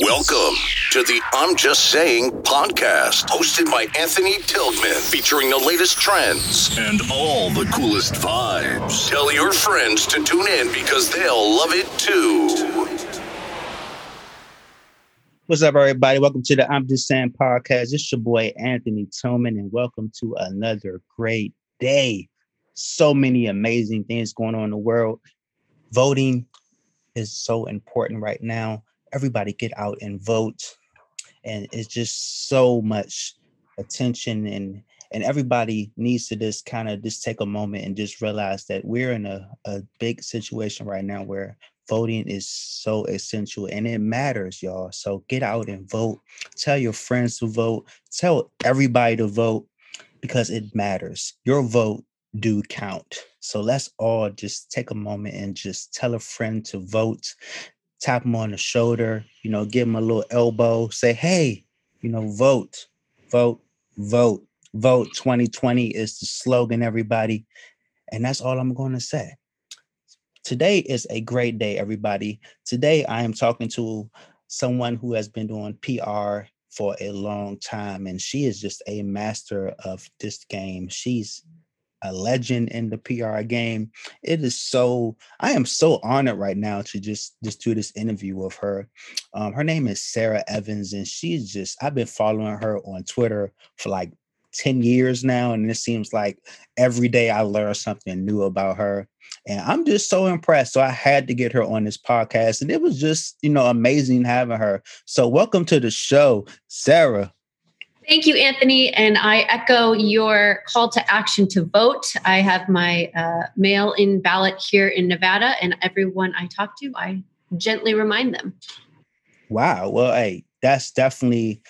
Welcome to the I'm Just Saying podcast, hosted by Anthony Tillman, featuring the latest trends and all the coolest vibes. Tell your friends to tune in because they'll love it too. What's up, everybody? Welcome to the I'm Just Saying podcast. It's your boy Anthony Tillman, and welcome to another great day. So many amazing things going on in the world. Voting is so important right now. Everybody get out and vote. And it's just so much attention and and everybody needs to just kind of just take a moment and just realize that we're in a, a big situation right now where voting is so essential and it matters, y'all. So get out and vote. Tell your friends to vote. Tell everybody to vote because it matters. Your vote do count. So let's all just take a moment and just tell a friend to vote. Tap them on the shoulder, you know, give them a little elbow. Say, hey, you know, vote, vote, vote, vote. 2020 is the slogan, everybody. And that's all I'm going to say. Today is a great day, everybody. Today, I am talking to someone who has been doing PR for a long time, and she is just a master of this game. She's a legend in the PR game. It is so I am so honored right now to just just do this interview with her. Um, her name is Sarah Evans, and she's just I've been following her on Twitter for like 10 years now and it seems like every day i learn something new about her and i'm just so impressed so i had to get her on this podcast and it was just you know amazing having her so welcome to the show sarah Thank you, Anthony. And I echo your call to action to vote. I have my uh, mail in ballot here in Nevada, and everyone I talk to, I gently remind them. Wow. Well, hey, that's definitely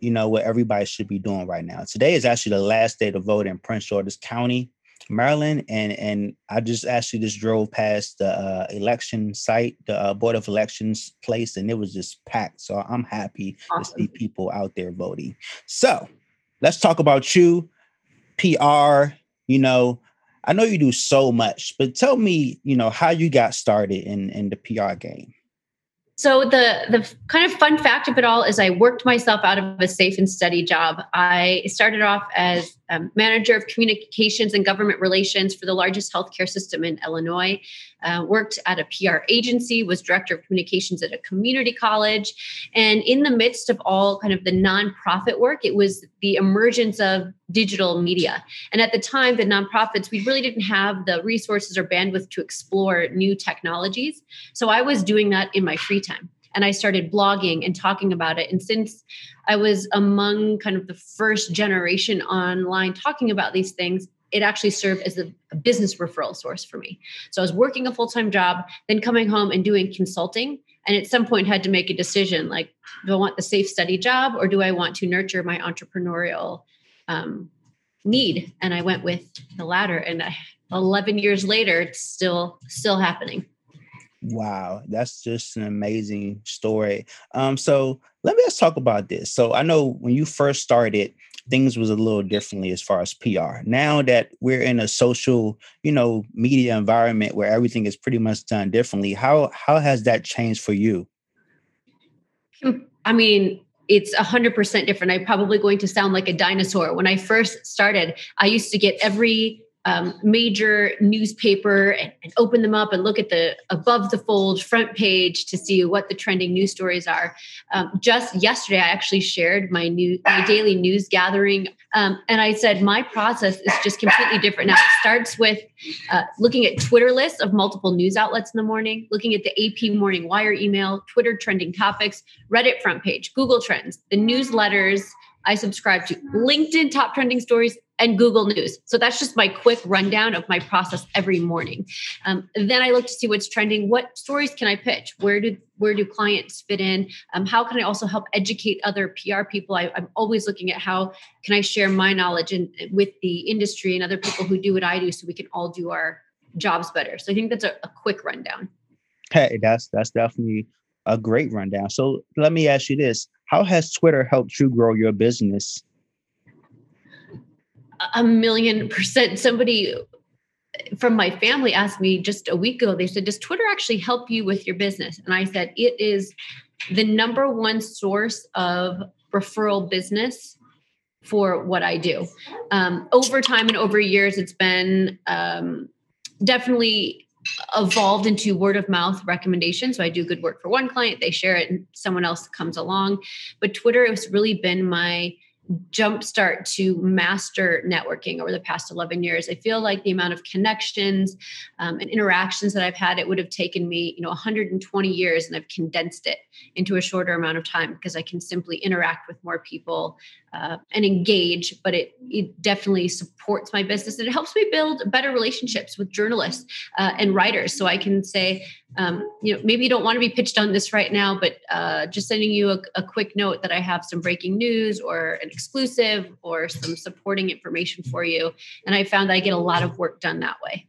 you know what everybody should be doing right now. Today is actually the last day to vote in Prince George's County, Maryland, and and I just actually just drove past the uh, election site, the uh, Board of Elections place, and it was just packed. So I'm happy awesome. to see people out there voting. So let's talk about you, PR. You know, I know you do so much, but tell me, you know, how you got started in in the PR game. So the the kind of fun fact of it all is I worked myself out of a safe and steady job. I started off as manager of communications and government relations for the largest healthcare system in Illinois. Uh, worked at a PR agency, was director of communications at a community college. And in the midst of all kind of the nonprofit work, it was the emergence of digital media. And at the time, the nonprofits, we really didn't have the resources or bandwidth to explore new technologies. So I was doing that in my free time and I started blogging and talking about it. And since I was among kind of the first generation online talking about these things, it actually served as a, a business referral source for me. So I was working a full time job, then coming home and doing consulting. And at some point, had to make a decision like, do I want the safe study job or do I want to nurture my entrepreneurial um, need? And I went with the latter. And I, 11 years later, it's still still happening. Wow, that's just an amazing story. Um, so let me just talk about this. So I know when you first started, things was a little differently as far as PR. Now that we're in a social, you know, media environment where everything is pretty much done differently, how how has that changed for you? I mean, it's 100% different. I'm probably going to sound like a dinosaur. When I first started, I used to get every um, major newspaper and, and, open them up and look at the above the fold front page to see what the trending news stories are. Um, just yesterday, I actually shared my new my daily news gathering, um, and I said my process is just completely different now. It starts with uh, looking at Twitter lists of multiple news outlets in the morning, looking at the AP Morning Wire email, Twitter trending topics, Reddit front page, Google Trends, the newsletters. I subscribe to LinkedIn top trending stories and Google News. So that's just my quick rundown of my process every morning. Um, then I look to see what's trending. What stories can I pitch? Where do where do clients fit in? Um, how can I also help educate other PR people? I, am always looking at how can I share my knowledge and with the industry and other people who do what I do, so we can all do our jobs better. So I think that's a, a quick rundown. Hey, that's that's definitely a great rundown. So let me ask you this: How has Twitter helped you grow your business? A million percent somebody from my family asked me just a week ago, they said, Does Twitter actually help you with your business? And I said, It is the number one source of referral business for what I do. Um, over time and over years, it's been um, definitely evolved into word of mouth recommendations. So I do good work for one client, they share it, and someone else comes along. But Twitter has really been my jumpstart to master networking over the past 11 years. I feel like the amount of connections um, and interactions that I've had, it would have taken me, you know, 120 years and I've condensed it into a shorter amount of time because I can simply interact with more people uh, and engage, but it, it definitely supports my business and it helps me build better relationships with journalists uh, and writers. So I can say, um, you know, maybe you don't want to be pitched on this right now, but uh, just sending you a, a, quick note that I have some breaking news or an exclusive or some supporting information for you. And I found that I get a lot of work done that way.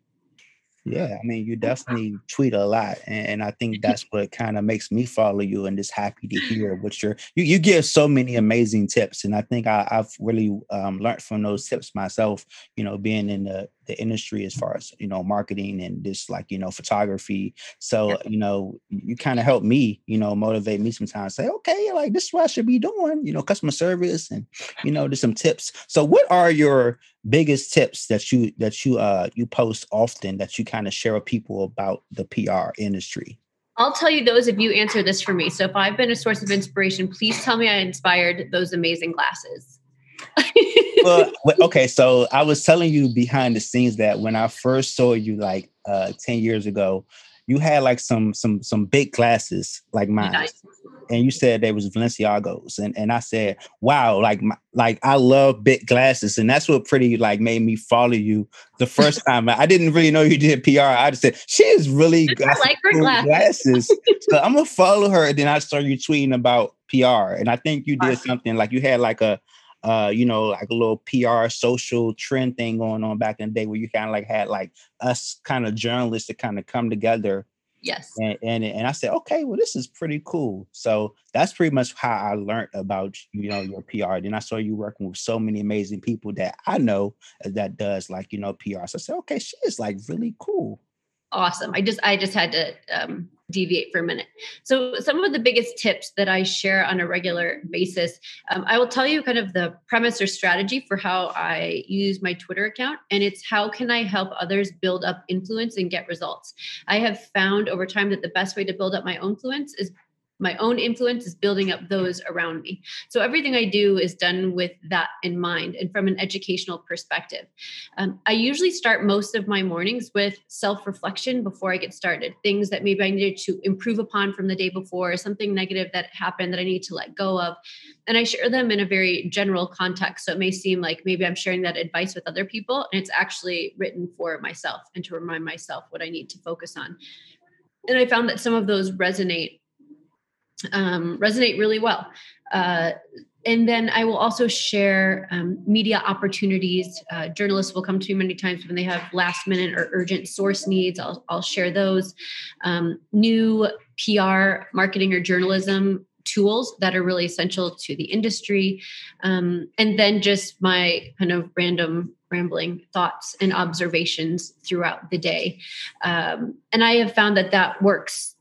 Yeah, I mean, you definitely tweet a lot, and, and I think that's what kind of makes me follow you and just happy to hear what you're. You you give so many amazing tips, and I think I, have really um, learned from those tips myself. You know, being in the the industry as far as you know marketing and just like you know photography. So you know you kind of help me you know motivate me sometimes say okay like this is what i should be doing you know customer service and you know just some tips. So what are your biggest tips that you that you uh you post often that you kind of share with people about the pr industry? I'll tell you those if you answer this for me. So if I've been a source of inspiration, please tell me I inspired those amazing glasses well, okay, so I was telling you behind the scenes that when I first saw you like uh 10 years ago, you had like some some some big glasses like mine. Nice. And you said they was Balenciagos. And and I said, wow, like my, like I love big glasses. And that's what pretty like made me follow you the first time. I didn't really know you did PR. I just said, she is really got like her glasses. glasses. so I'm gonna follow her. And then I started tweeting about PR. And I think you did something like you had like a uh, you know, like a little PR social trend thing going on back in the day where you kind of like had like us kind of journalists to kind of come together. Yes. And, and and I said, okay, well, this is pretty cool. So that's pretty much how I learned about you know your PR. Then I saw you working with so many amazing people that I know that does like you know PR. So I said, okay, she is like really cool. Awesome. I just I just had to um, deviate for a minute. So, some of the biggest tips that I share on a regular basis, um, I will tell you kind of the premise or strategy for how I use my Twitter account. And it's how can I help others build up influence and get results? I have found over time that the best way to build up my own influence is my own influence is building up those around me. So everything I do is done with that in mind and from an educational perspective. Um, I usually start most of my mornings with self reflection before I get started. Things that maybe I needed to improve upon from the day before, something negative that happened that I need to let go of. And I share them in a very general context. So it may seem like maybe I'm sharing that advice with other people, and it's actually written for myself and to remind myself what I need to focus on. And I found that some of those resonate um, resonate really well. Uh, and then I will also share um, media opportunities. Uh, journalists will come to me many times when they have last minute or urgent source needs. I'll, I'll share those. Um, new PR, marketing, or journalism tools that are really essential to the industry. Um, and then just my kind of random rambling thoughts and observations throughout the day. Um, and I have found that that works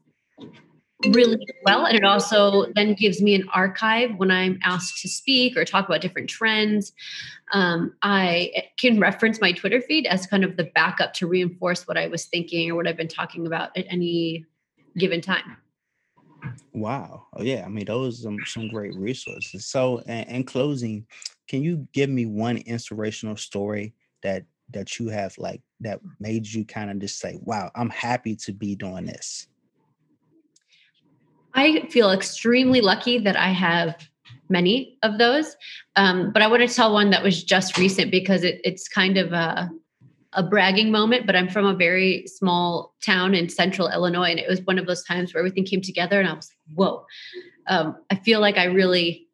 really well. And it also then gives me an archive when I'm asked to speak or talk about different trends. Um, I can reference my Twitter feed as kind of the backup to reinforce what I was thinking or what I've been talking about at any given time. Wow. Oh, yeah. I mean, those are some great resources. So, in, in closing, can you give me one inspirational story that that you have like that made you kind of just say, "Wow, I'm happy to be doing this." I feel extremely lucky that I have many of those. Um, but I want to tell one that was just recent because it, it's kind of a, a bragging moment. But I'm from a very small town in central Illinois, and it was one of those times where everything came together, and I was like, "Whoa!" Um, I feel like I really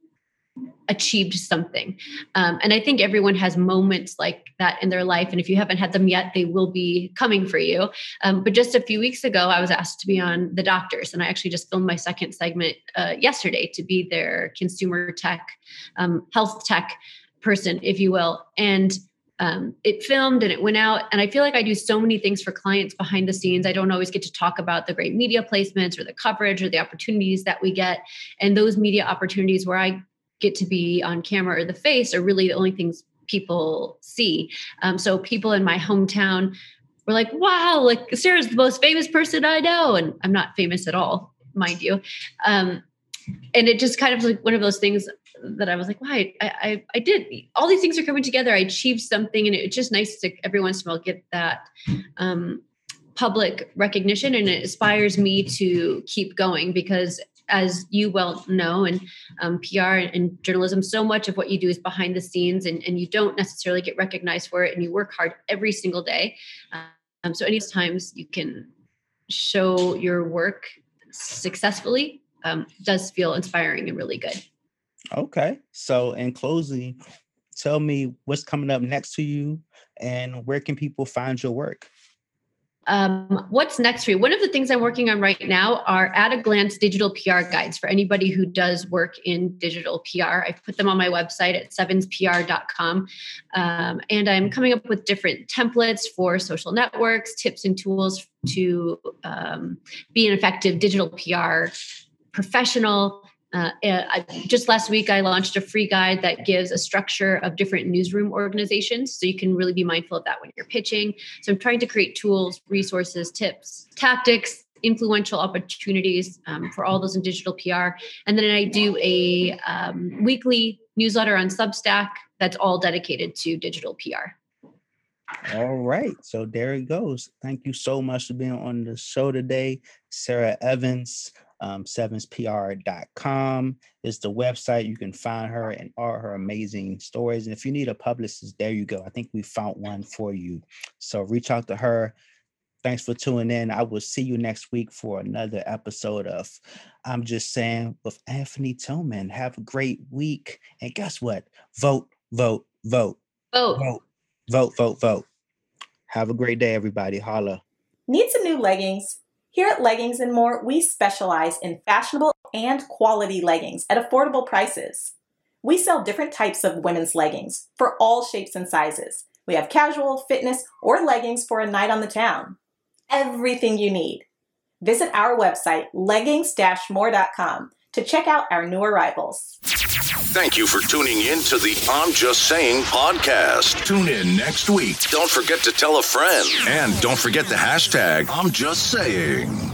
achieved something. Um, and I think everyone has moments like that in their life. And if you haven't had them yet, they will be coming for you. Um, but just a few weeks ago, I was asked to be on The Doctors. And I actually just filmed my second segment uh, yesterday to be their consumer tech, um, health tech person, if you will. And um, it filmed and it went out. And I feel like I do so many things for clients behind the scenes. I don't always get to talk about the great media placements or the coverage or the opportunities that we get. And those media opportunities where I get to be on camera or the face are really the only things people see. Um, so people in my hometown were like, wow, like Sarah's the most famous person I know. And I'm not famous at all, mind you. Um, and it just kind of like one of those things that I was like, why I, I, I did all these things are coming together. I achieved something, and it's just nice to every once in a while get that um, public recognition, and it inspires me to keep going because, as you well know, and um, PR and journalism, so much of what you do is behind the scenes, and, and you don't necessarily get recognized for it, and you work hard every single day. Um, so, any times you can show your work successfully um, does feel inspiring and really good. Okay. So, in closing, tell me what's coming up next to you and where can people find your work? Um, what's next for you? One of the things I'm working on right now are at a glance digital PR guides for anybody who does work in digital PR. I've put them on my website at sevanspr.com. Um, and I'm coming up with different templates for social networks, tips and tools to um, be an effective digital PR professional uh, I, just last week, I launched a free guide that gives a structure of different newsroom organizations. So you can really be mindful of that when you're pitching. So I'm trying to create tools, resources, tips, tactics, influential opportunities um, for all those in digital PR. And then I do a um, weekly newsletter on Substack that's all dedicated to digital PR. All right. So there it goes. Thank you so much for being on the show today, Sarah Evans um, sevanspr.com is the website. You can find her and all her amazing stories. And if you need a publicist, there you go. I think we found one for you. So reach out to her. Thanks for tuning in. I will see you next week for another episode of I'm Just Saying with Anthony Tillman. Have a great week. And guess what? Vote, vote, vote. Vote. Vote, vote, vote, vote. Have a great day, everybody. Holla. Need some new leggings? Here at Leggings and More, we specialize in fashionable and quality leggings at affordable prices. We sell different types of women's leggings for all shapes and sizes. We have casual, fitness, or leggings for a night on the town. Everything you need. Visit our website, leggings-more.com, to check out our new arrivals. Thank you for tuning in to the I'm Just Saying podcast. Tune in next week. Don't forget to tell a friend. And don't forget the hashtag I'm Just Saying.